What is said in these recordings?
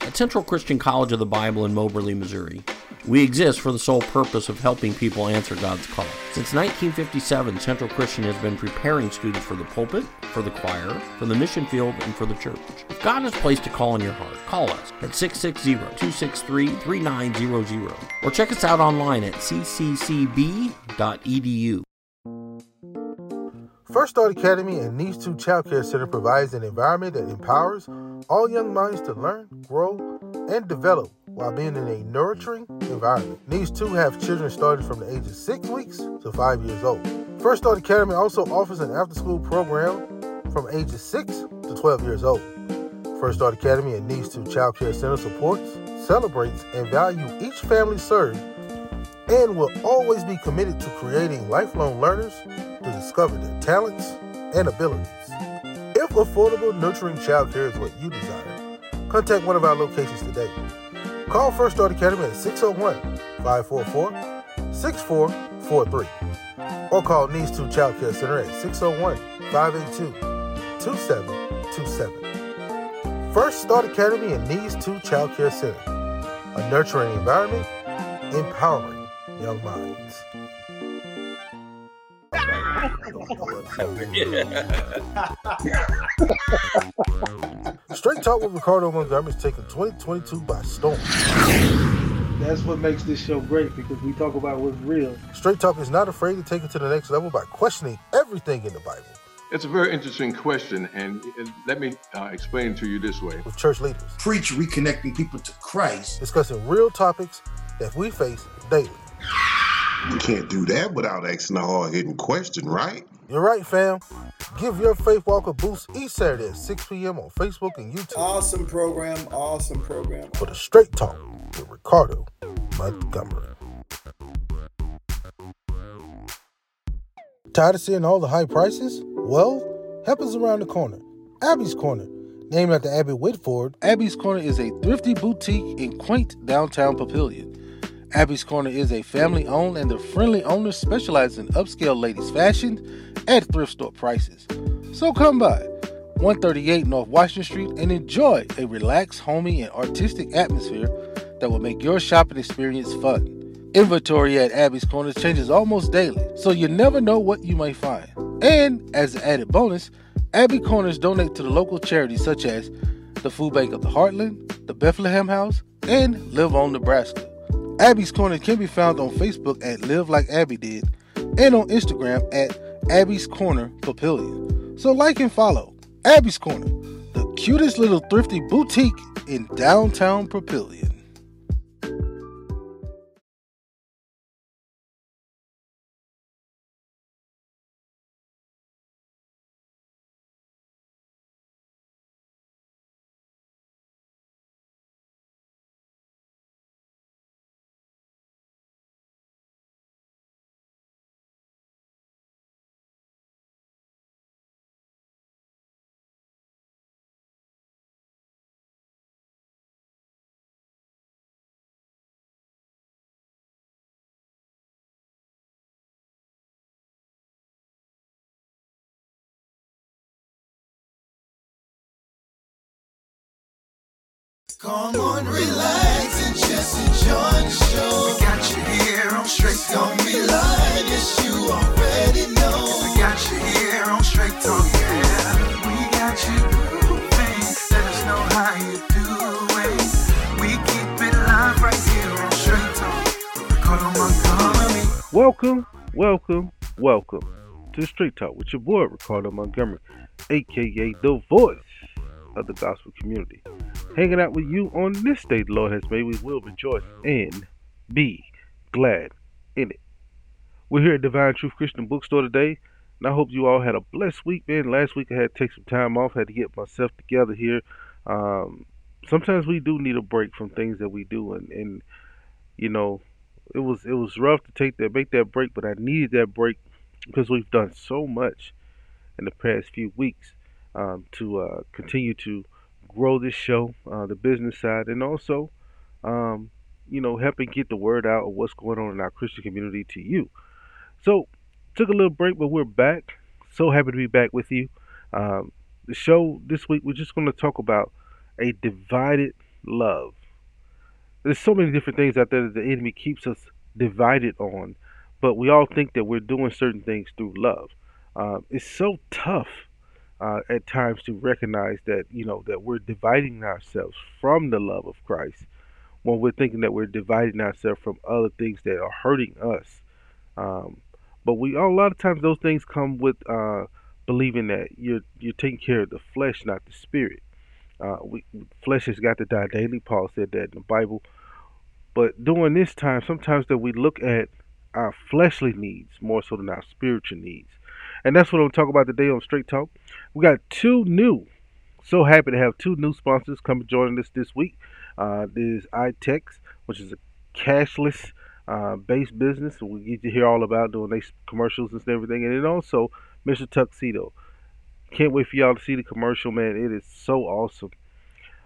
At Central Christian College of the Bible in Moberly, Missouri, we exist for the sole purpose of helping people answer God's call. Since 1957, Central Christian has been preparing students for the pulpit, for the choir, for the mission field, and for the church. If God has placed a call in your heart, call us at 660-263-3900 or check us out online at cccb.edu. First Start Academy and Needs 2 Child Care Center provides an environment that empowers all young minds to learn, grow, and develop while being in a nurturing environment. Needs 2 have children starting from the age of 6 weeks to 5 years old. First Start Academy also offers an after-school program from ages 6 to 12 years old. First Start Academy and Needs 2 Child Care Center supports, celebrates, and values each family served and will always be committed to creating lifelong learners to discover their talents and abilities. If affordable, nurturing childcare is what you desire, contact one of our locations today. Call First Start Academy at 601 544 6443 or call Needs 2 Child Care Center at 601 582 2727. First Start Academy and Needs 2 Child Care Center, a nurturing environment, empowering young minds. Straight Talk with Ricardo Montgomery is taking 2022 by storm. That's what makes this show great because we talk about what's real. Straight Talk is not afraid to take it to the next level by questioning everything in the Bible It's a very interesting question, and let me uh, explain to you this way. with church leaders, preach reconnecting people to Christ. discussing real topics that we face daily. You can't do that without asking a hard hitting question, right? You're right, fam. Give your faith walk a boost each Saturday at 6 p.m. on Facebook and YouTube Awesome program, awesome program. for the Straight Talk with Ricardo Montgomery. Tired of seeing all the high prices? Well, help is around the corner. Abby's Corner. Named after Abby Whitford, Abby's Corner is a thrifty boutique in quaint downtown Papillion. Abby's Corner is a family owned and the friendly owners specialize in upscale ladies' fashion at thrift store prices. So come by 138 North Washington Street and enjoy a relaxed, homey, and artistic atmosphere that will make your shopping experience fun. Inventory at Abby's Corner changes almost daily, so you never know what you may find. And as an added bonus, Abby Corners donate to the local charities such as the Food Bank of the Heartland, the Bethlehem House, and Live On Nebraska. Abby's Corner can be found on Facebook at Live Like Abby Did and on Instagram at Abby's Corner Papillion. So like and follow Abby's Corner, the cutest little thrifty boutique in downtown Papillion. Come on, relax and just enjoy the show. We got you here on Straight Talk. Be yes, you already know. We got you here on Straight Talk, yeah. We got you. Let us know how you doing. We keep it live right here on Straight Talk. Montgomery. Welcome, welcome, welcome to Straight Talk with your boy Ricardo Montgomery, aka the voice of the gospel community. Hanging out with you on this day the Lord has made, we will rejoice and be glad in it. We're here at Divine Truth Christian Bookstore today, and I hope you all had a blessed week, man. Last week I had to take some time off, had to get myself together here. Um, sometimes we do need a break from things that we do, and and you know, it was it was rough to take that make that break, but I needed that break because we've done so much in the past few weeks um, to uh, continue to grow this show, uh, the business side, and also, um, you know, helping get the word out of what's going on in our Christian community to you. So, took a little break, but we're back. So happy to be back with you. Um, the show this week, we're just going to talk about a divided love. There's so many different things out there that the enemy keeps us divided on, but we all think that we're doing certain things through love. Um, it's so tough uh, at times to recognize that you know that we're dividing ourselves from the love of Christ when we're thinking that we're dividing ourselves from other things that are hurting us. Um, but we a lot of times those things come with uh, believing that you're you're taking care of the flesh, not the spirit. Uh, we flesh has got to die daily. Paul said that in the Bible. But during this time, sometimes that we look at our fleshly needs more so than our spiritual needs. And that's what I'm talking about today on Straight Talk. We got two new, so happy to have two new sponsors come joining us this week. Uh, there's iTex, which is a cashless uh, based business. We get to hear all about doing these commercials and everything. And then also Mr. Tuxedo. Can't wait for y'all to see the commercial, man. It is so awesome.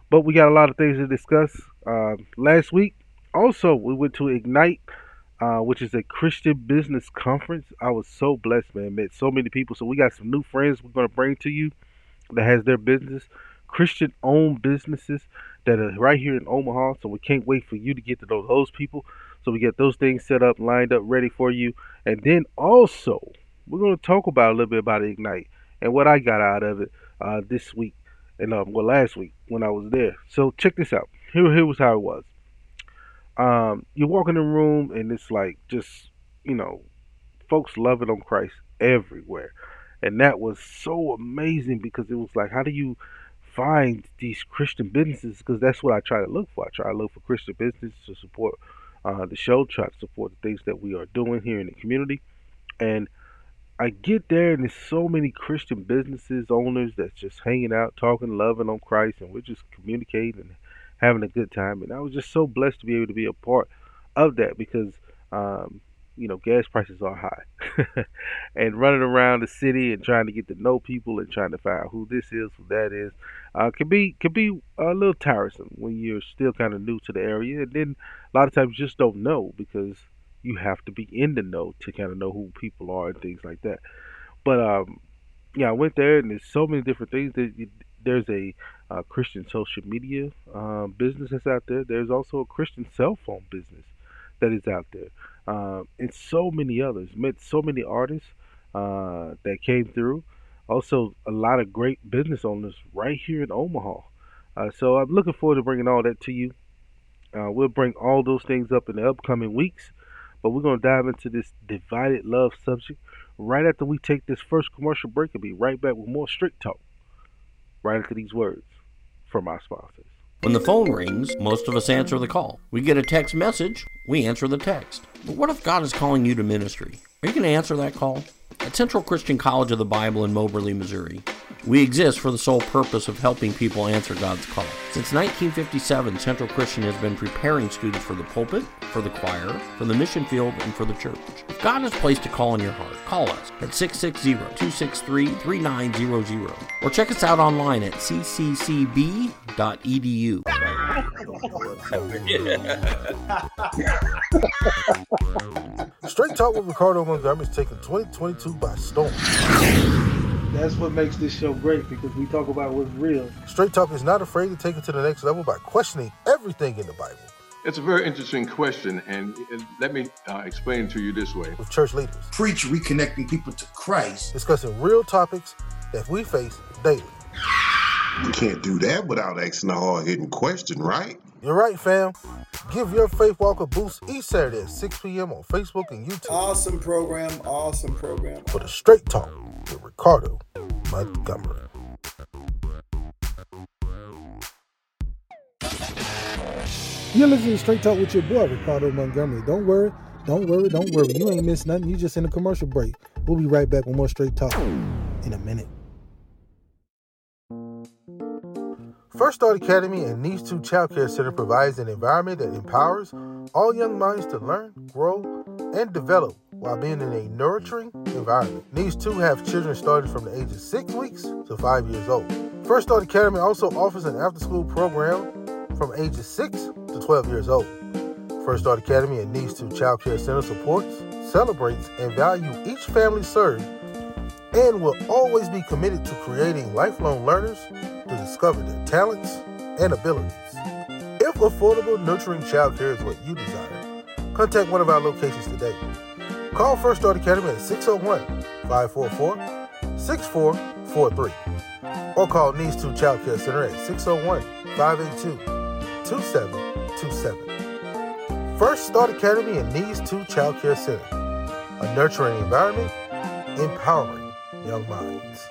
But we got a lot of things to discuss. Uh, last week, also, we went to Ignite uh, which is a Christian business conference. I was so blessed, man. Met so many people. So we got some new friends we're gonna bring to you that has their business, Christian owned businesses that are right here in Omaha. So we can't wait for you to get to know those people. So we get those things set up, lined up, ready for you. And then also we're gonna talk about a little bit about Ignite and what I got out of it uh, this week and um, well last week when I was there. So check this out. Here, here was how it was um, you walk in the room and it's like just you know folks loving on christ everywhere. And that was so amazing because it was like how do you find these christian businesses? Because that's what i try to look for. I try to look for christian businesses to support uh, the show try to support the things that we are doing here in the community. And i get there and there's so many christian businesses owners that's just hanging out talking loving on christ and we're just communicating having a good time. And I was just so blessed to be able to be a part of that because, um, you know, gas prices are high. and running around the city and trying to get to know people and trying to find out who this is, who that is, uh, can be can be a little tiresome when you're still kind of new to the area. And then a lot of times you just don't know because you have to be in the know to kind of know who people are and things like that. But um, yeah, I went there and there's so many different things that there's a uh, Christian social media um, business that's out there. There's also a Christian cell phone business that is out there, um, and so many others. Met so many artists uh, that came through. Also, a lot of great business owners right here in Omaha. Uh, so I'm looking forward to bringing all that to you. Uh, we'll bring all those things up in the upcoming weeks, but we're going to dive into this divided love subject right after we take this first commercial break and be right back with more strict Talk right after these words from our sponsors. When the phone rings, most of us answer the call. We get a text message, we answer the text. But what if God is calling you to ministry? Are you going to answer that call? At Central Christian College of the Bible in Moberly, Missouri, we exist for the sole purpose of helping people answer God's call. Since 1957, Central Christian has been preparing students for the pulpit, for the choir, for the mission field, and for the church. If God has placed a call in your heart, call us at 660-263-3900 or check us out online at cccb.edu. Straight Talk with Ricardo Montgomery is taking 2022 by storm. That's what makes this show great because we talk about what's real. Straight Talk is not afraid to take it to the next level by questioning everything in the Bible. It's a very interesting question, and let me uh, explain it to you this way. With church leaders, Preach reconnecting people to Christ. discussing real topics that we face daily. You can't do that without asking a hard hitting question, right? You're right, fam. Give your faith walk a boost each Saturday at 6 p.m. on Facebook and YouTube Awesome program. Awesome program. for the Straight Talk with Ricardo Montgomery. You're listening to Straight Talk with your boy, Ricardo Montgomery. Don't worry, don't worry, don't worry. You ain't missed nothing. You just in a commercial break. We'll be right back with more Straight Talk in a minute. First Start Academy and Needs 2 Child Care Center provides an environment that empowers all young minds to learn, grow, and develop while being in a nurturing environment. Needs 2 have children starting from the age of 6 weeks to 5 years old. First Start Academy also offers an after school program from ages 6 to 12 years old. First Start Academy and Needs 2 Child Care Center supports, celebrates, and values each family served and will always be committed to creating lifelong learners to discover their talents and abilities. If affordable, nurturing childcare is what you desire, contact one of our locations today. Call First Start Academy at 601 544 6443 or call Needs 2 Child Care Center at 601 582 2727. First Start Academy and Needs 2 Child Care Center, a nurturing environment, empowering young minds.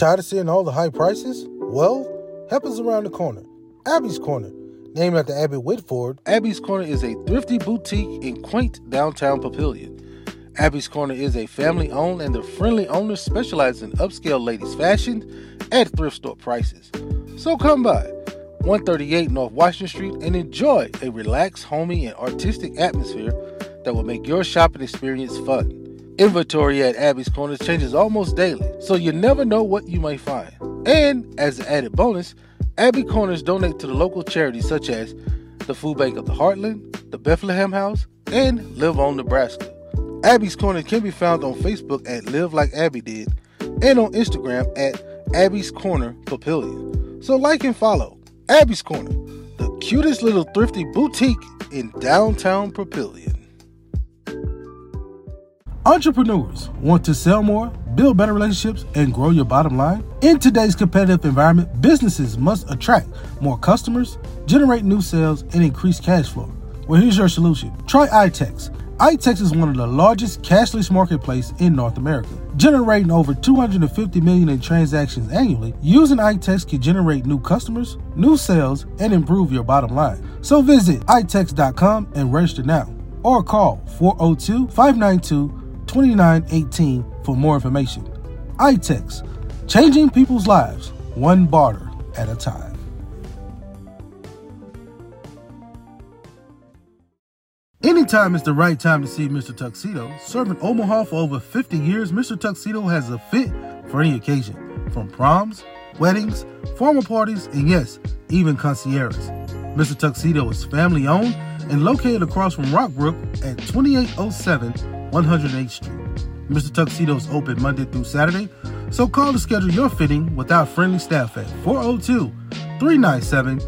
Tired of seeing all the high prices? Well, help is around the corner. Abby's Corner. Named after Abby Whitford, Abby's Corner is a thrifty boutique in quaint downtown Papillion. Abby's Corner is a family owned and the friendly owners specialize in upscale ladies' fashion at thrift store prices. So come by 138 North Washington Street and enjoy a relaxed, homey, and artistic atmosphere that will make your shopping experience fun. Inventory at Abby's Corners changes almost daily, so you never know what you might find. And as an added bonus, Abby Corners donate to the local charities such as the Food Bank of the Heartland, the Bethlehem House, and Live On Nebraska. Abby's Corner can be found on Facebook at Live Like Abby Did and on Instagram at Abby's Corner Papillion. So like and follow Abby's Corner, the cutest little thrifty boutique in downtown Papillion. Entrepreneurs want to sell more, build better relationships, and grow your bottom line? In today's competitive environment, businesses must attract more customers, generate new sales, and increase cash flow. Well, here's your solution. Try iTex. iTex is one of the largest cashless marketplace in North America, generating over 250 million in transactions annually. Using iTex can generate new customers, new sales, and improve your bottom line. So visit itex.com and register now, or call 402 592 2918 for more information. iTex, changing people's lives one barter at a time. Anytime is the right time to see Mr. Tuxedo. Serving Omaha for over 50 years, Mr. Tuxedo has a fit for any occasion, from proms, weddings, formal parties, and yes, even concierges. Mr. Tuxedo is family owned and located across from Rockbrook at 2807 108th Street. Mr. Tuxedo is open Monday through Saturday, so call to schedule your fitting with our friendly staff at 402 397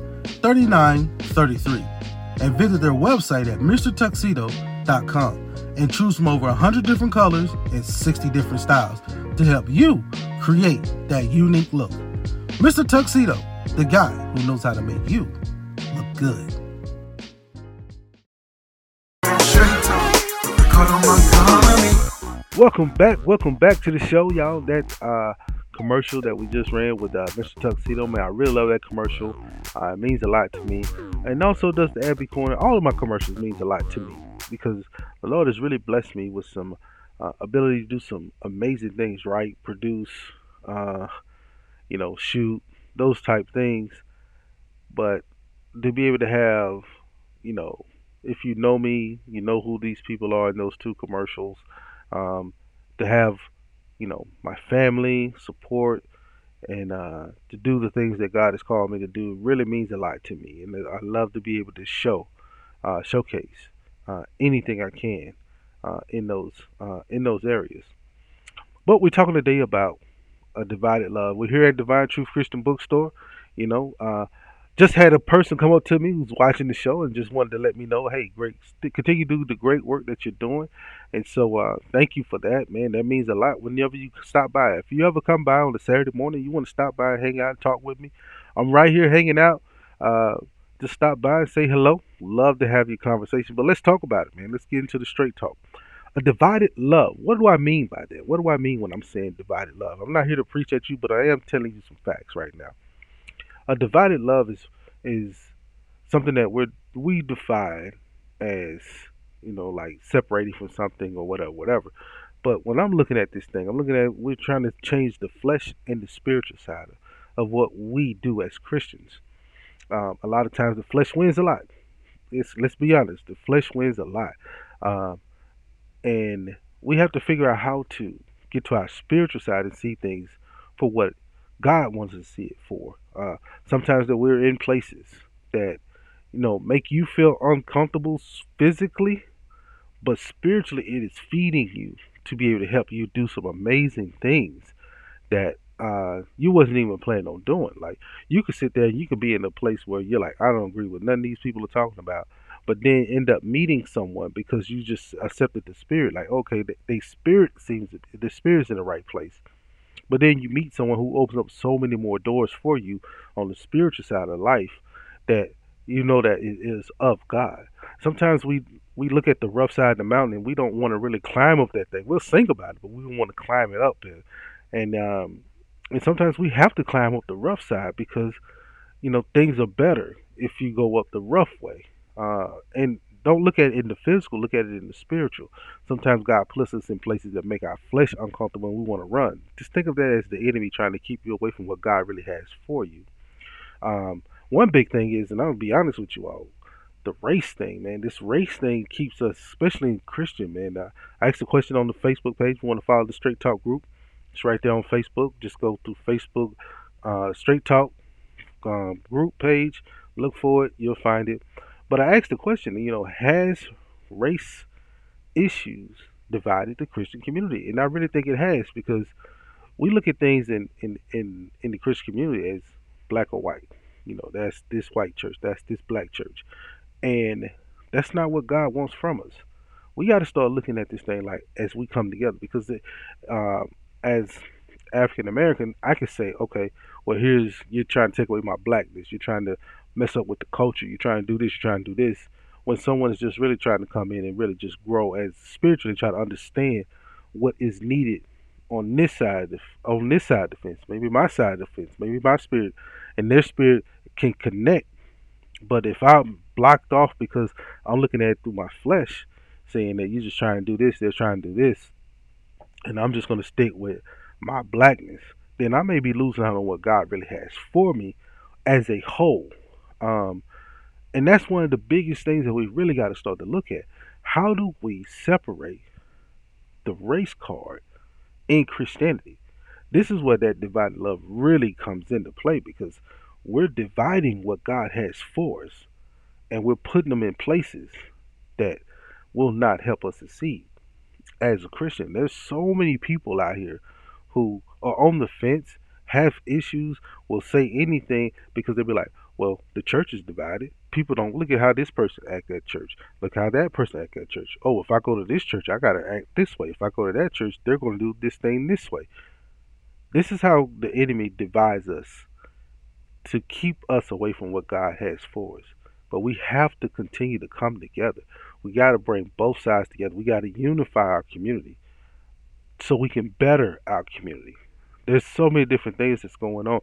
3933 and visit their website at MrTuxedo.com and choose from over 100 different colors and 60 different styles to help you create that unique look. Mr. Tuxedo, the guy who knows how to make you look good. Welcome back, welcome back to the show, y'all. That uh, commercial that we just ran with uh, Mr. Tuxedo, man, I really love that commercial. Uh, it means a lot to me, and also does the Abby Corner. All of my commercials means a lot to me because the Lord has really blessed me with some uh, ability to do some amazing things, right? Produce, uh, you know, shoot those type things, but to be able to have, you know, if you know me, you know who these people are in those two commercials. Um, to have, you know, my family support and uh, to do the things that God has called me to do really means a lot to me. And I love to be able to show, uh, showcase uh, anything I can uh, in those uh, in those areas. But we're talking today about a divided love. We're here at Divine Truth Christian Bookstore. You know, uh, just had a person come up to me who's watching the show and just wanted to let me know, hey, great, continue to do the great work that you're doing. And so, uh, thank you for that, man. That means a lot. Whenever you stop by, if you ever come by on a Saturday morning, you want to stop by, and hang out, and talk with me. I'm right here hanging out. Uh, just stop by and say hello. Love to have your conversation. But let's talk about it, man. Let's get into the straight talk. A divided love. What do I mean by that? What do I mean when I'm saying divided love? I'm not here to preach at you, but I am telling you some facts right now a divided love is is something that we we define as you know like separating from something or whatever whatever but when i'm looking at this thing i'm looking at we're trying to change the flesh and the spiritual side of what we do as Christians. Um, a lot of times the flesh wins a lot. It's, let's be honest, the flesh wins a lot. Um, and we have to figure out how to get to our spiritual side and see things for what God wants to see it for. Uh, sometimes that we're in places that you know make you feel uncomfortable physically, but spiritually it is feeding you to be able to help you do some amazing things that uh, you wasn't even planning on doing. Like you could sit there and you could be in a place where you're like, I don't agree with none of these people are talking about, but then end up meeting someone because you just accepted the spirit. Like, okay, the, the spirit seems the spirit's in the right place. But then you meet someone who opens up so many more doors for you on the spiritual side of life that you know that it is of God. Sometimes we we look at the rough side of the mountain and we don't want to really climb up that thing. We'll sing about it, but we don't want to climb it up there. And um, and sometimes we have to climb up the rough side because you know things are better if you go up the rough way. Uh, and don't look at it in the physical, look at it in the spiritual. Sometimes God puts us in places that make our flesh uncomfortable and we want to run. Just think of that as the enemy trying to keep you away from what God really has for you. Um, one big thing is, and I'm gonna be honest with you all, the race thing, man. This race thing keeps us, especially in Christian, man. Uh, I asked a question on the Facebook page. If you want to follow the Straight Talk group, it's right there on Facebook. Just go to Facebook, uh, Straight Talk um, group page. Look for it. You'll find it. But I asked the question, you know, has race issues divided the Christian community? And I really think it has because we look at things in, in, in, in the Christian community as black or white. You know, that's this white church, that's this black church. And that's not what God wants from us. We got to start looking at this thing like as we come together because uh, as African American, I can say, okay, well, here's you're trying to take away my blackness. You're trying to mess up with the culture. You're trying to do this. You're trying to do this. When someone is just really trying to come in and really just grow as spiritually, try to understand what is needed on this side, of, on this side of the fence, maybe my side of the fence, maybe my spirit, and their spirit can connect. But if I'm blocked off because I'm looking at it through my flesh, saying that you're just trying to do this, they're trying to do this, and I'm just going to stick with my blackness, then I may be losing out on what God really has for me as a whole. Um, and that's one of the biggest things that we really got to start to look at. How do we separate the race card in Christianity? This is where that divided love really comes into play because we're dividing what God has for us and we're putting them in places that will not help us succeed as a Christian. There's so many people out here who are on the fence, have issues, will say anything because they'll be like, well, the church is divided. People don't look at how this person act at church. Look how that person act at church. Oh, if I go to this church, I gotta act this way. If I go to that church, they're gonna do this thing this way. This is how the enemy divides us to keep us away from what God has for us. But we have to continue to come together. We got to bring both sides together. We got to unify our community so we can better our community. There's so many different things that's going on.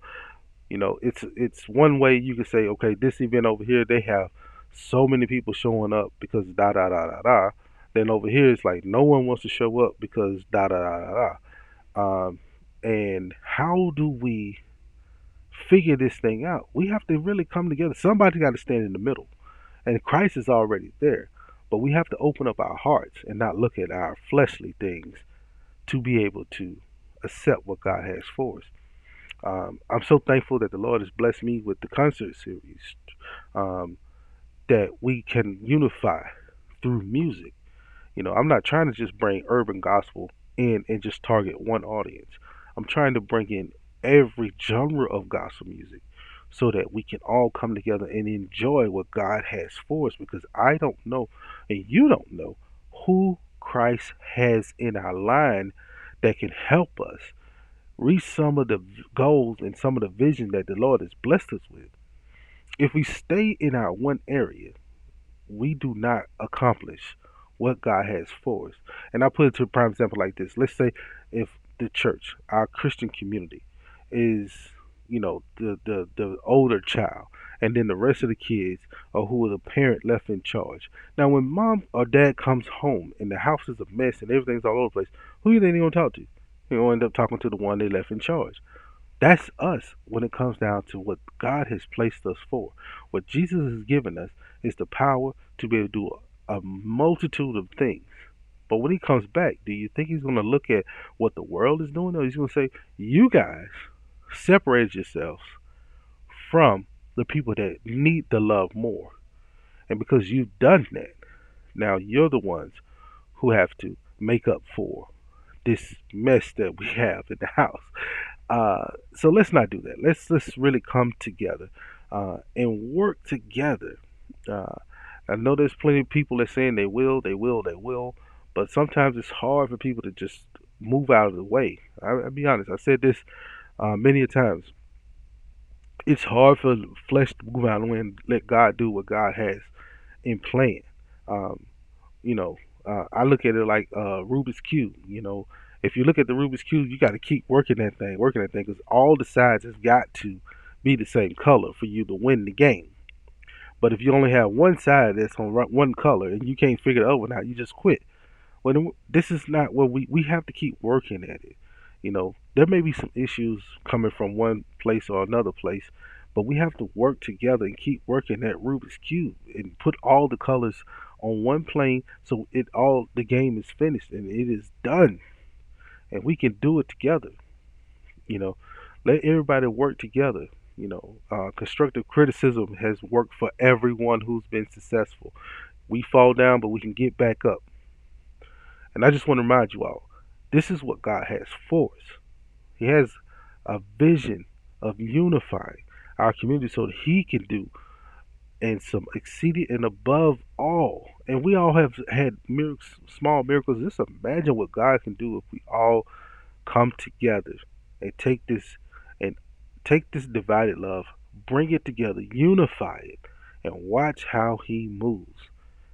You know, it's it's one way you can say, okay, this event over here, they have so many people showing up because da da da da da. Then over here, it's like no one wants to show up because da da da da da. Um, and how do we figure this thing out? We have to really come together. Somebody got to stand in the middle, and Christ is already there. But we have to open up our hearts and not look at our fleshly things to be able to accept what God has for us. Um, I'm so thankful that the Lord has blessed me with the concert series um, that we can unify through music. You know, I'm not trying to just bring urban gospel in and just target one audience. I'm trying to bring in every genre of gospel music so that we can all come together and enjoy what God has for us because I don't know and you don't know who Christ has in our line that can help us reach some of the goals and some of the vision that the Lord has blessed us with. If we stay in our one area, we do not accomplish what God has for us. And I put it to a prime example like this. Let's say if the church, our Christian community, is you know the the the older child and then the rest of the kids are who are the parent left in charge now when mom or dad comes home and the house is a mess and everything's all over the place who they're going to talk to to end up talking to the one they left in charge That's us when it comes down to what God has placed us for. What Jesus has given us is the power to be able to do a multitude of things. But when he comes back, do you think he's going to look at what the world is doing? Or he's going to say, You guys separated yourselves from the people that need the love more. And because you've done that, now you're the ones who have to make up for this mess that we have in the house. Uh, so let's not do that. Let's let's really come together uh, and work together. Uh, I know there's plenty of people that saying they will, they will, they will, but sometimes it's hard for people to just move out of the way. I, will be honest. I said this uh, many a times. It's hard for flesh to move out and let God do what God has in plan. Um, you know, uh, I look at it like uh, Rubik's cube. You know, if you look at the Rubik's cube, you got to keep working that thing, working that thing, because all the sides has got to be the same color for you to win the game. But if you only have one side that's on one color and you can't figure it out, now you just quit. Well, this is not what we we have to keep working at it. You know, there may be some issues coming from one place or another place, but we have to work together and keep working that Rubik's cube and put all the colors on one plane so it all the game is finished and it is done and we can do it together. You know let everybody work together you know. Uh, constructive criticism has worked for everyone who's been successful. We fall down but we can get back up. And i just want to remind you all this is what god has for us. He has a vision of unifying our community so that he can do and some exceeding and above all. And we all have had miracles, small miracles. Just imagine what God can do if we all come together and take this and take this divided love, bring it together, unify it, and watch how He moves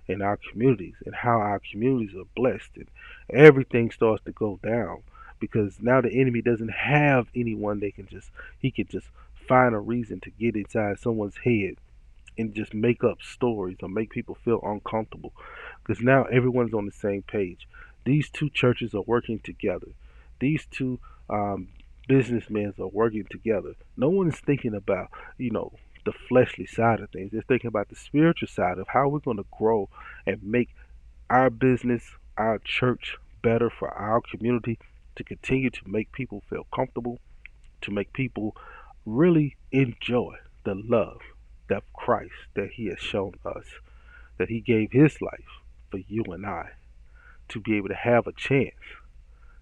in our communities and how our communities are blessed and everything starts to go down because now the enemy doesn't have anyone they can just he can just find a reason to get inside someone's head and just make up stories or make people feel uncomfortable because now everyone's on the same page. These two churches are working together. These two um, businessmen are working together. No one is thinking about, you know, the fleshly side of things. They're thinking about the spiritual side of how we're going to grow and make our business, our church better for our community to continue to make people feel comfortable, to make people really enjoy the love that Christ that He has shown us, that He gave His life for you and I to be able to have a chance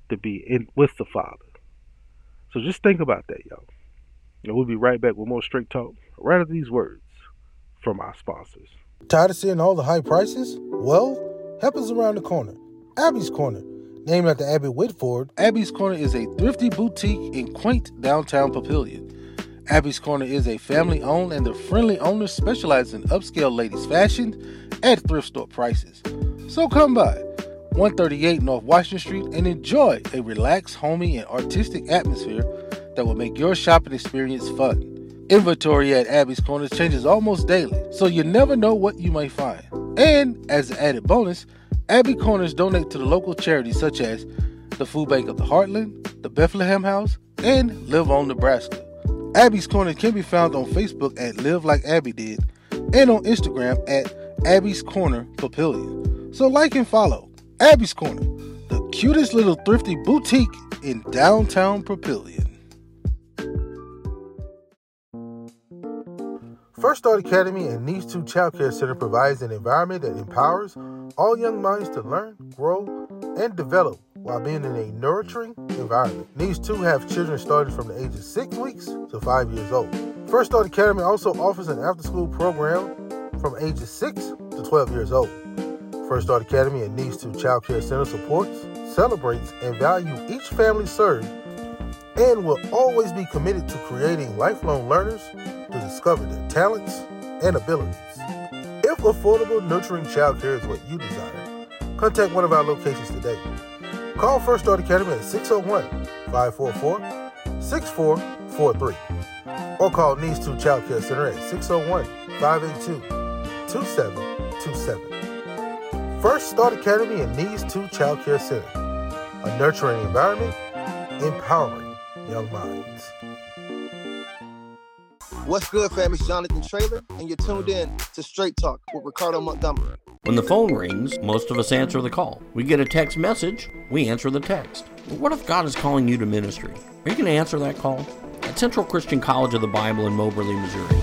to be in with the Father. So just think about that, y'all. And we'll be right back with more straight talk right after these words from our sponsors. Tired of seeing all the high prices? Well, help is around the corner. Abby's Corner. Named after Abby Whitford, Abby's Corner is a thrifty boutique in quaint downtown Papillion. Abby's Corner is a family owned and the friendly owners specialize in upscale ladies' fashion at thrift store prices. So come by 138 North Washington Street and enjoy a relaxed, homey, and artistic atmosphere that will make your shopping experience fun. Inventory at Abby's Corner changes almost daily, so you never know what you may find. And as an added bonus, Abby Corners donate to the local charities such as the Food Bank of the Heartland, the Bethlehem House, and Live On Nebraska. Abby's Corner can be found on Facebook at Live Like Abby Did and on Instagram at Abby's Corner Papillion. So like and follow Abby's Corner, the cutest little thrifty boutique in downtown Papillion. First Start Academy and Needs 2 Child Care Center provides an environment that empowers all young minds to learn, grow, and develop while being in a nurturing environment. These two have children starting from the age of six weeks to five years old. First Start Academy also offers an after school program from ages 6 to 12 years old. First Start Academy and Needs 2 Child Care Center supports, celebrates, and values each family served and will always be committed to creating lifelong learners to discover their talents and abilities. If affordable, nurturing child care is what you desire, contact one of our locations today. Call First Start Academy at 601 544 6443 or call Needs 2 Child Care Center at 601 582 2727. First Start Academy and Needs 2 Child Care Center, a nurturing environment, empowering young minds. What's good, fam? It's Jonathan Traylor, and you're tuned in to Straight Talk with Ricardo Montgomery. When the phone rings, most of us answer the call. We get a text message, we answer the text. But what if God is calling you to ministry? Are you going to answer that call? At Central Christian College of the Bible in Moberly, Missouri,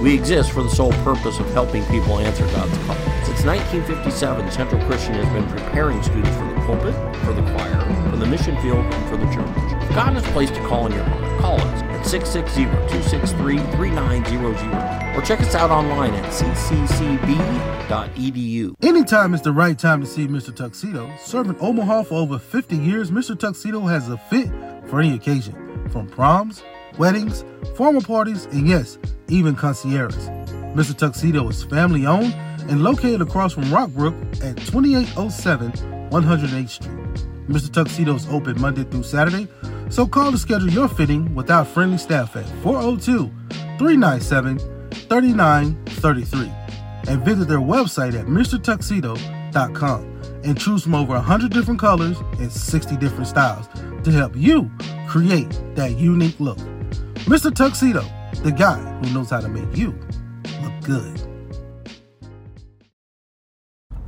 we exist for the sole purpose of helping people answer God's call. Since 1957, Central Christian has been preparing students for the pulpit, for the choir, for the mission field, and for the church. If God has placed a call in your heart, call us at 660-263-3900 or check us out online at cccb.edu. Anytime is the right time to see Mr. Tuxedo. Serving Omaha for over 50 years, Mr. Tuxedo has a fit for any occasion, from proms, weddings, formal parties, and yes, even concierges. Mr. Tuxedo is family owned and located across from Rockbrook at 2807 108th Street. Mr. Tuxedo is open Monday through Saturday, so call to schedule your fitting with our friendly staff at 402 397 3933 and visit their website at MrTuxedo.com and choose from over 100 different colors and 60 different styles to help you create that unique look. Mr. Tuxedo, the guy who knows how to make you look good.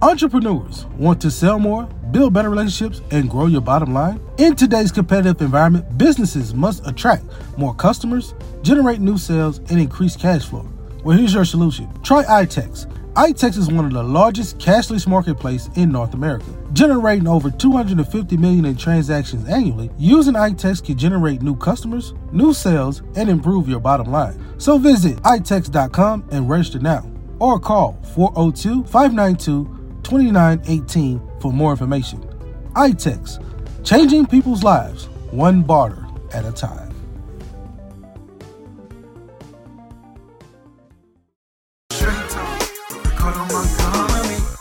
Entrepreneurs want to sell more, build better relationships, and grow your bottom line? In today's competitive environment, businesses must attract more customers, generate new sales, and increase cash flow. Well, here's your solution. Try iTex. iTex is one of the largest cashless marketplace in North America, generating over 250 million in transactions annually. Using iTex can generate new customers, new sales, and improve your bottom line. So visit itex.com and register now, or call 402-592-2918 for more information. iTex, changing people's lives one barter at a time.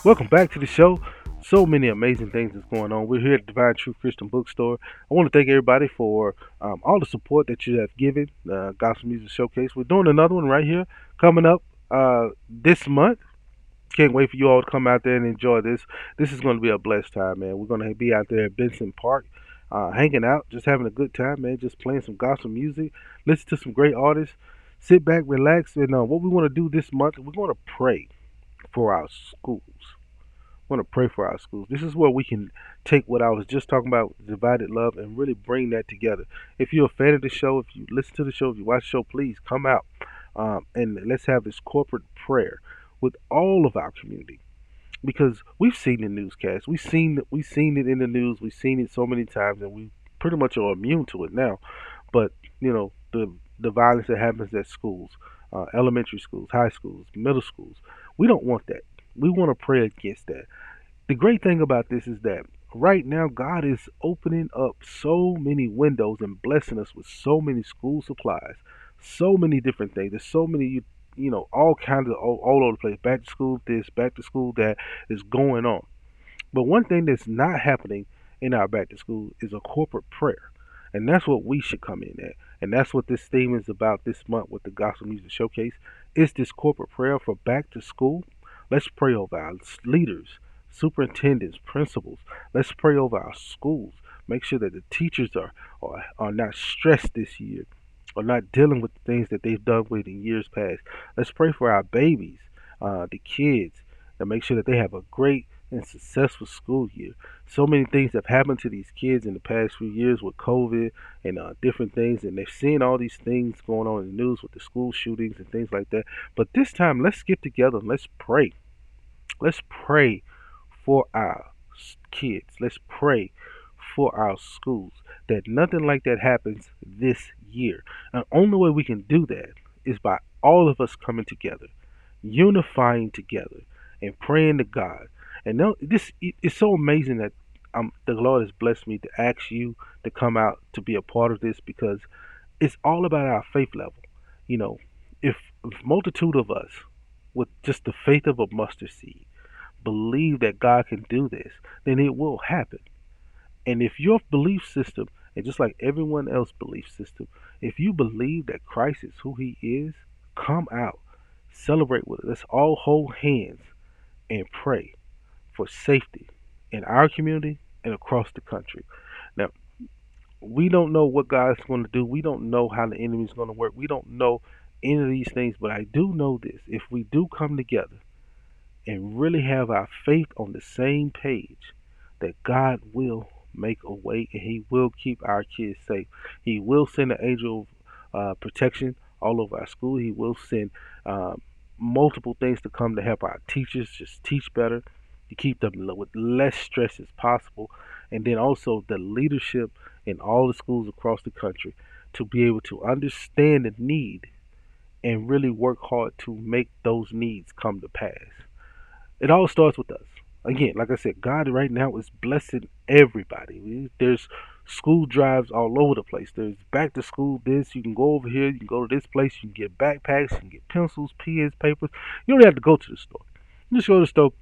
Welcome back to the show. So many amazing things is going on. We're here at Divine Truth Christian Bookstore. I want to thank everybody for um, all the support that you have given uh, Gospel Music Showcase. We're doing another one right here coming up uh, this month. Can't wait for you all to come out there and enjoy this. This is going to be a blessed time, man. We're going to be out there at Benson Park, uh, hanging out, just having a good time, man. Just playing some gospel music, listen to some great artists, sit back, relax, and uh, what we want to do this month, we're going to pray for our schools. We want to pray for our schools. This is where we can take what I was just talking about, divided love, and really bring that together. If you're a fan of the show, if you listen to the show, if you watch the show, please come out um, and let's have this corporate prayer with all of our community. Because we've seen the newscast, we've seen we've seen it in the news, we've seen it so many times, and we pretty much are immune to it now. But you know the the violence that happens at schools, uh, elementary schools, high schools, middle schools. We don't want that. We want to pray against that. The great thing about this is that right now God is opening up so many windows and blessing us with so many school supplies, so many different things. There's so many, you know, all kinds of all, all over the place. Back to school this, back to school that is going on. But one thing that's not happening in our back to school is a corporate prayer. And that's what we should come in at. And that's what this theme is about this month with the Gospel Music Showcase. It's this corporate prayer for back to school? Let's pray over our leaders, superintendents, principals. Let's pray over our schools. Make sure that the teachers are, are, are not stressed this year or not dealing with the things that they've done with in years past. Let's pray for our babies, uh, the kids, and make sure that they have a great and successful school year. So many things have happened to these kids in the past few years with COVID and uh, different things, and they've seen all these things going on in the news with the school shootings and things like that. But this time, let's get together and let's pray. Let's pray for our kids. Let's pray for our schools that nothing like that happens this year. And the only way we can do that is by all of us coming together, unifying together, and praying to God. And now this it's so amazing that um, the Lord has blessed me to ask you to come out to be a part of this because it's all about our faith level. You know, if, if multitude of us with just the faith of a mustard seed believe that God can do this, then it will happen. And if your belief system, and just like everyone else's belief system, if you believe that Christ is who he is, come out, celebrate with us. Let's all hold hands and pray for safety in our community and across the country. Now, we don't know what God's going to do. We don't know how the enemy is going to work. We don't know any of these things, but I do know this. If we do come together and really have our faith on the same page, that God will make a way and He will keep our kids safe. He will send an angel of uh, protection all over our school. He will send uh, multiple things to come to help our teachers just teach better, to keep them with less stress as possible, and then also the leadership in all the schools across the country to be able to understand the need and really work hard to make those needs come to pass. It all starts with us. Again, like I said, God right now is blessing everybody. There's school drives all over the place. There's back to school this. You can go over here. You can go to this place. You can get backpacks. You can get pencils, pens, papers. You don't have to go to the store. You just go to the store.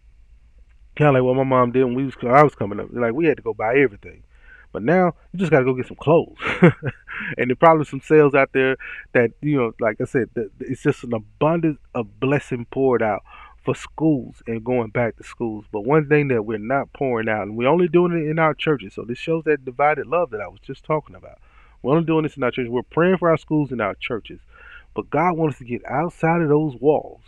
Kind of like what my mom did when we was I was coming up. Like we had to go buy everything. But now you just got to go get some clothes, and there probably some sales out there that you know, like I said, it's just an abundance of blessing poured out for schools and going back to schools. But one thing that we're not pouring out, and we're only doing it in our churches. So this shows that divided love that I was just talking about. We're only doing this in our churches. We're praying for our schools and our churches. But God wants us to get outside of those walls,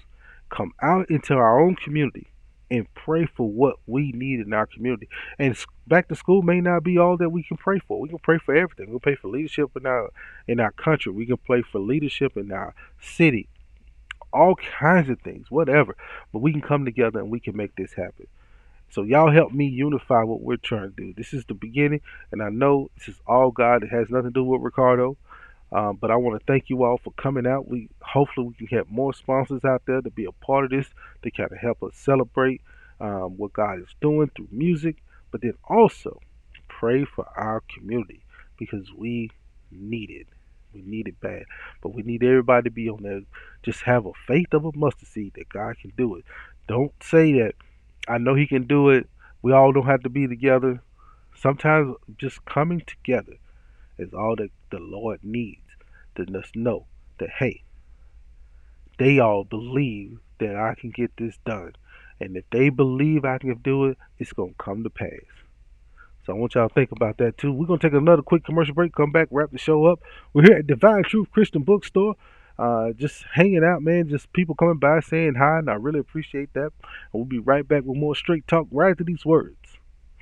come out into our own community, and pray for what we need in our community. And back to school may not be all that we can pray for. We can pray for everything. We can pray for leadership in our in our country. We can pray for leadership in our city. All kinds of things, whatever. But we can come together and we can make this happen. So y'all help me unify what we're trying to do. This is the beginning, and I know this is all God. It has nothing to do with Ricardo. Um, but I want to thank you all for coming out. We hopefully we can have more sponsors out there to be a part of this to kind of help us celebrate um, what God is doing through music, but then also pray for our community because we need it. We need it bad, but we need everybody to be on there. Just have a faith of a mustard seed that God can do it. Don't say that I know He can do it. We all don't have to be together. Sometimes just coming together is all that the Lord needs to just know that hey, they all believe that I can get this done. And if they believe I can do it, it's gonna come to pass. So I want y'all to think about that too. We're gonna take another quick commercial break, come back, wrap the show up. We're here at Divine Truth Christian Bookstore. Uh, just hanging out, man. Just people coming by saying hi, and I really appreciate that. And we'll be right back with more straight talk right after these words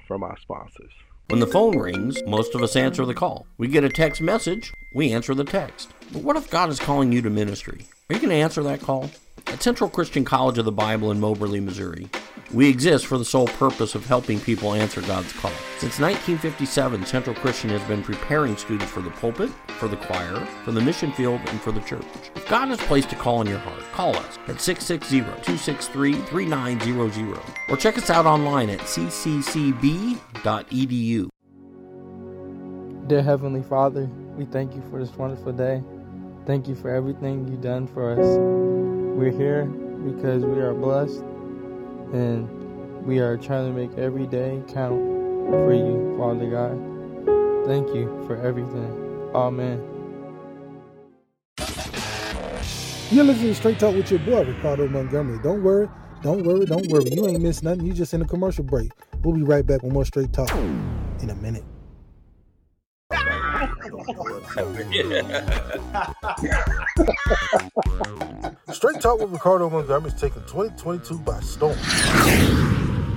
from our sponsors. When the phone rings, most of us answer the call. We get a text message, we answer the text. But what if God is calling you to ministry? Are you going to answer that call? At Central Christian College of the Bible in Moberly, Missouri, we exist for the sole purpose of helping people answer God's call. Since 1957, Central Christian has been preparing students for the pulpit, for the choir, for the mission field, and for the church. If God has placed a call in your heart, call us at 660-263-3900 or check us out online at cccb.edu. Dear Heavenly Father, we thank you for this wonderful day. Thank you for everything you've done for us. We're here because we are blessed and we are trying to make every day count for you, Father God. Thank you for everything. Amen. You're listening to Straight Talk with your boy, Ricardo Montgomery. Don't worry, don't worry, don't worry. You ain't missed nothing. You just in a commercial break. We'll be right back with more Straight Talk in a minute. Straight Talk with Ricardo Montgomery is taking 2022 by storm.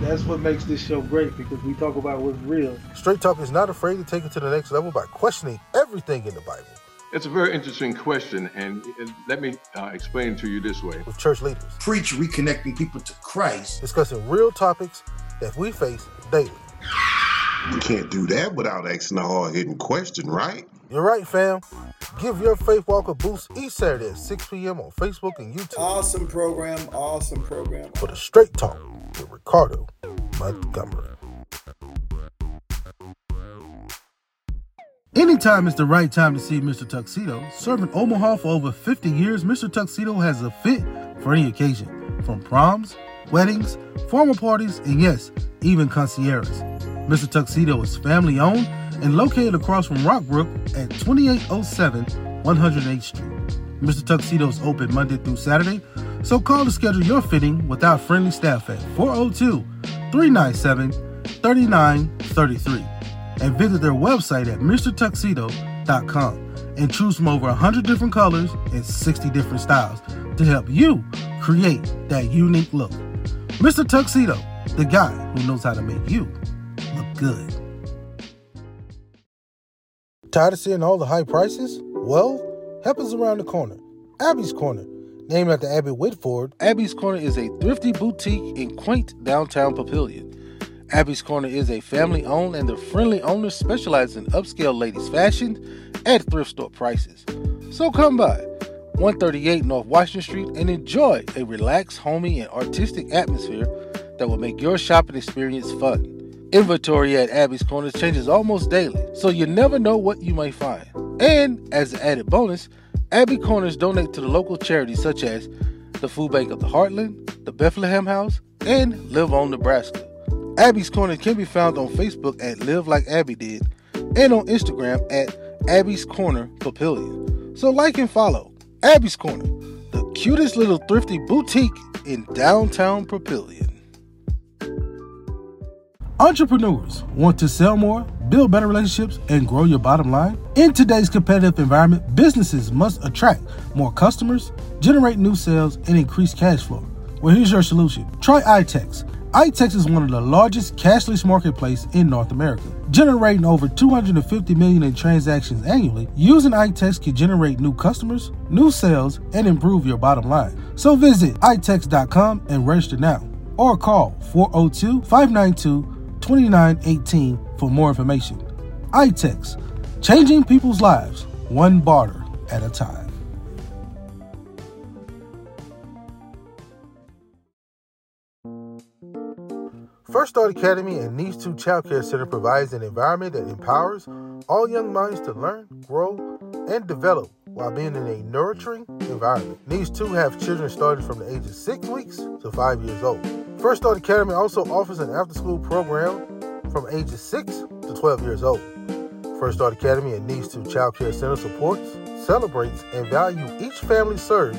That's what makes this show great because we talk about what's real. Straight Talk is not afraid to take it to the next level by questioning everything in the Bible. It's a very interesting question, and let me uh, explain to you this way. With church leaders, Preach reconnecting people to Christ. discussing real topics that we face daily. You can't do that without asking a hard hitting question, right? You're right, fam. Give your faith walk a boost each Saturday at 6 p.m. on Facebook and YouTube Awesome program. Awesome program. for the Straight Talk with Ricardo Montgomery. Anytime is the right time to see Mr. Tuxedo. Serving Omaha for over 50 years, Mr. Tuxedo has a fit for any occasion. From proms, weddings, formal parties, and yes, even concierges. Mr. Tuxedo is family owned and located across from Rockbrook at 2807 108th Street. Mr. Tuxedo is open Monday through Saturday, so call to schedule your fitting with our friendly staff at 402 397 3933 and visit their website at MrTuxedo.com. and choose from over 100 different colors and 60 different styles to help you create that unique look. Mr. Tuxedo, the guy who knows how to make you look good. Tired of seeing all the high prices? Well, help is around the corner. Abby's Corner. Named after Abby Whitford, Abby's Corner is a thrifty boutique in quaint downtown Papillion. Abby's Corner is a family owned and the friendly owners specialize in upscale ladies' fashion at thrift store prices. So come by 138 North Washington Street and enjoy a relaxed, homey, and artistic atmosphere that will make your shopping experience fun. Inventory at Abby's Corners changes almost daily, so you never know what you might find. And as an added bonus, Abby Corners donate to the local charities such as the Food Bank of the Heartland, the Bethlehem House, and Live On Nebraska. Abby's Corner can be found on Facebook at Live Like Abby Did and on Instagram at Abby's Corner Papillion. So like and follow Abby's Corner, the cutest little thrifty boutique in downtown Papillion. Entrepreneurs want to sell more, build better relationships, and grow your bottom line? In today's competitive environment, businesses must attract more customers, generate new sales, and increase cash flow. Well, here's your solution. Try iTex. iTex is one of the largest cashless marketplace in North America, generating over 250 million in transactions annually. Using iTex can generate new customers, new sales, and improve your bottom line. So visit itex.com and register now, or call 402 592 2918 for more information. iTex, changing people's lives one barter at a time. First Start Academy and Needs 2 Child Care Center provides an environment that empowers all young minds to learn, grow, and develop while being in a nurturing environment. Needs 2 have children starting from the age of 6 weeks to 5 years old. First Start Academy also offers an after school program from ages 6 to 12 years old. First Start Academy and Needs 2 Child Care Center supports, celebrates, and values each family served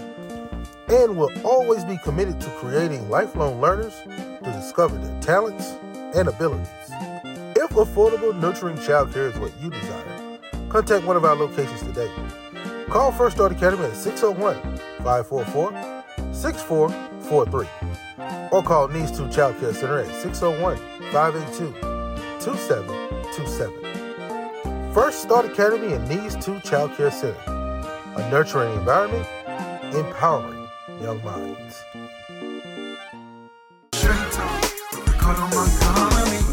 and will always be committed to creating lifelong learners to discover their talents and abilities. If affordable, nurturing child care is what you desire, contact one of our locations today. Call First Start Academy at 601 544 6443 or call Needs 2 Child Care Center at 601 582 2727. First Start Academy and Needs 2 Child Care Center, a nurturing environment, empowering young minds.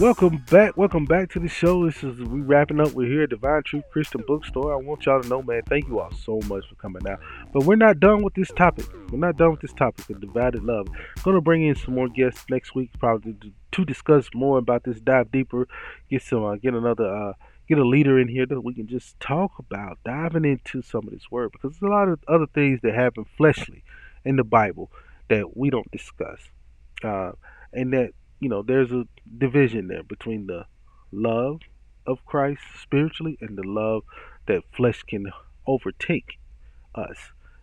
Welcome back, welcome back to the show. This is we wrapping up. We're here at Divine Truth Christian Bookstore. I want y'all to know, man, thank you all so much for coming out. But we're not done with this topic. We're not done with this topic of divided love. gonna bring in some more guests next week, probably to, discuss more about this, dive deeper, get some, uh, get another, uh, get a leader in here that we can just talk about, diving into some of this word because there's a lot of other things that happen fleshly in the Bible that we don't discuss, uh, and that you know there's a division there between the love of Christ spiritually and the love that flesh can overtake us.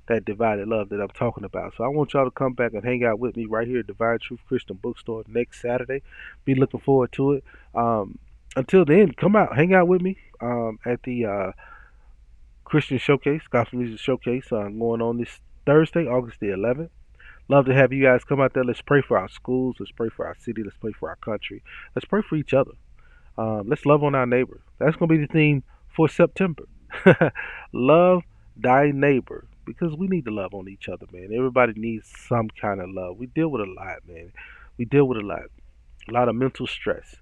That divided love that I'm talking about. So I want y'all to come back and hang out with me right here at Divine Truth Christian Bookstore next Saturday. Be looking forward to it. Um, until then, come out, hang out with me um, at the uh, Christian Showcase, Gospel Music Showcase, uh, going on this Thursday, August the 11th. Love to have you guys come out there. Let's pray for our schools. Let's pray for our city. Let's pray for our country. Let's pray for each other. Um, let's love on our neighbor. That's going to be the theme for September. love thy neighbor because we need to love on each other, man. Everybody needs some kind of love. We deal with a lot, man. We deal with a lot. A lot of mental stress,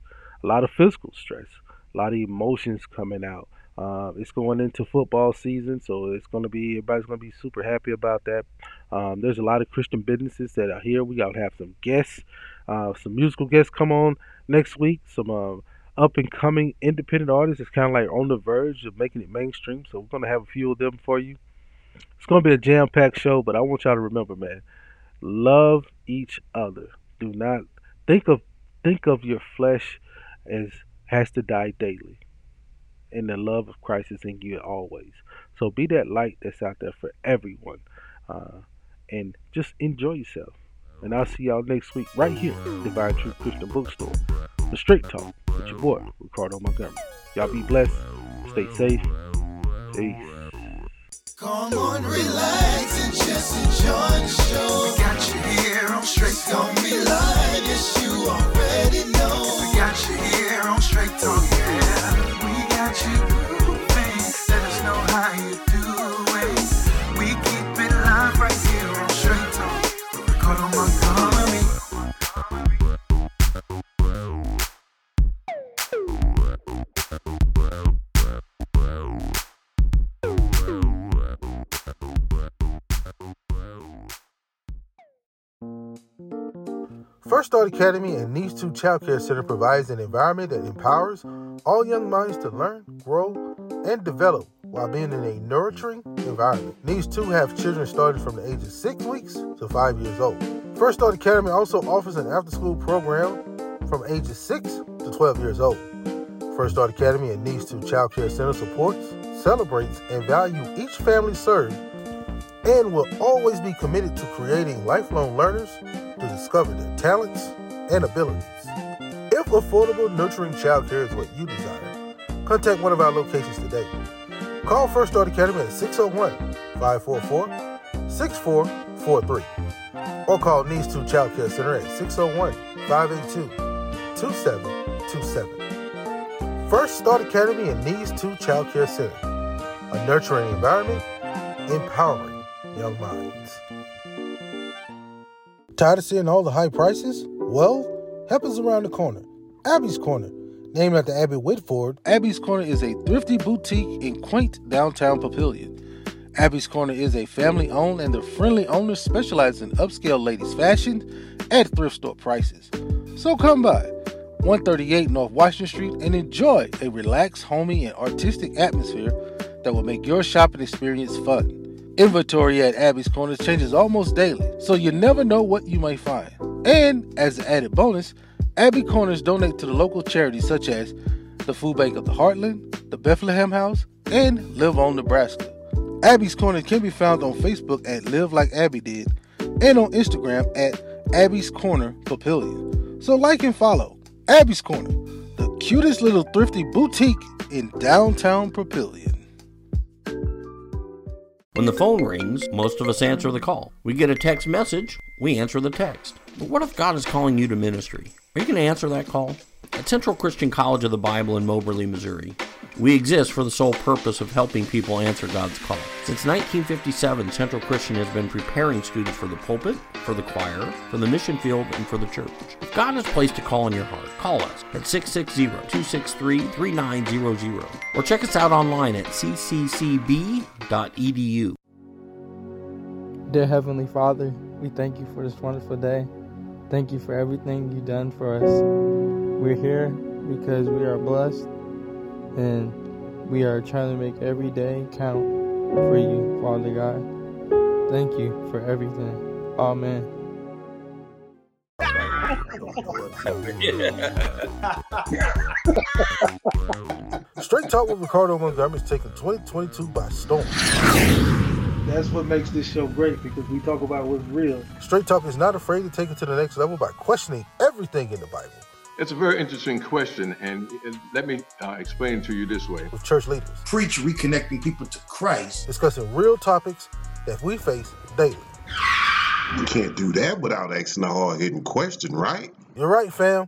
a lot of physical stress, a lot of emotions coming out. Uh, it's going into football season, so it's going to be everybody's going to be super happy about that. Um, there's a lot of Christian businesses that are here. We got to have some guests, uh, some musical guests come on next week. Some uh, up and coming independent artists. It's kind of like on the verge of making it mainstream. So we're going to have a few of them for you. It's going to be a jam packed show, but I want y'all to remember, man, love each other. Do not think of think of your flesh as has to die daily and the love of Christ is in you always. So be that light that's out there for everyone. Uh, and just enjoy yourself. And I'll see y'all next week right here Divine Truth Christian Bookstore. The Straight Talk with your boy, Ricardo Montgomery. Y'all be blessed. Stay safe. Peace. Come on, relax and just enjoy the show. Got you here on Straight Talk. Start Academy and Needs 2 Child Care Center provides an environment that empowers all young minds to learn, grow, and develop while being in a nurturing environment. Needs 2 have children starting from the age of 6 weeks to 5 years old. First Start Academy also offers an after school program from ages 6 to 12 years old. First Start Academy and Needs 2 Child Care Center supports, celebrates, and value each family served and will always be committed to creating lifelong learners to discover their talents and abilities. If affordable, nurturing childcare is what you desire, contact one of our locations today. Call First Start Academy at 601 544 6443 or call Needs 2 Child Care Center at 601 582 2727. First Start Academy and Needs 2 Child Care Center, a nurturing environment, empowering young minds. Tired of seeing all the high prices? Well, help is around the corner. Abby's Corner. Named after Abby Whitford, Abby's Corner is a thrifty boutique in quaint downtown Papillion. Abby's Corner is a family owned and the friendly owners specialize in upscale ladies' fashion at thrift store prices. So come by 138 North Washington Street and enjoy a relaxed, homey, and artistic atmosphere that will make your shopping experience fun. Inventory at Abby's Corners changes almost daily, so you never know what you might find. And as an added bonus, Abby Corners donate to the local charities such as the Food Bank of the Heartland, the Bethlehem House, and Live On Nebraska. Abby's Corner can be found on Facebook at Live Like Abby Did and on Instagram at Abby's Corner Papillion. So like and follow Abby's Corner, the cutest little thrifty boutique in downtown Papillion. When the phone rings, most of us answer the call. We get a text message, we answer the text. But what if God is calling you to ministry? Are you going to answer that call? At Central Christian College of the Bible in Moberly, Missouri, we exist for the sole purpose of helping people answer God's call. Since 1957, Central Christian has been preparing students for the pulpit, for the choir, for the mission field, and for the church. If God has placed a call in your heart, call us at 660-263-3900 or check us out online at cccb.edu. Dear Heavenly Father, we thank you for this wonderful day. Thank you for everything you've done for us. We're here because we are blessed and we are trying to make every day count for you, Father God. Thank you for everything. Amen. Straight Talk with Ricardo Montgomery is taking 2022 by storm. That's what makes this show great because we talk about what's real. Straight Talk is not afraid to take it to the next level by questioning everything in the Bible It's a very interesting question, and let me uh, explain to you this way. with church leaders, Preach reconnecting people to Christ. discussing real topics that we face daily. You can't do that without asking a hard hitting question, right? You're right, fam.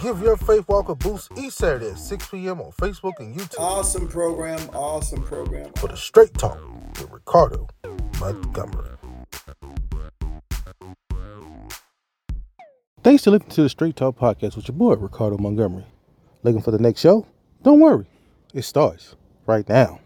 Give your faith walk a boost each Saturday at 6 p.m. on Facebook and YouTube Awesome program. Awesome program. for the Straight Talk with Ricardo Montgomery. Thanks for listening to the Straight Talk podcast with your boy Ricardo Montgomery. Looking for the next show? Don't worry, it starts right now.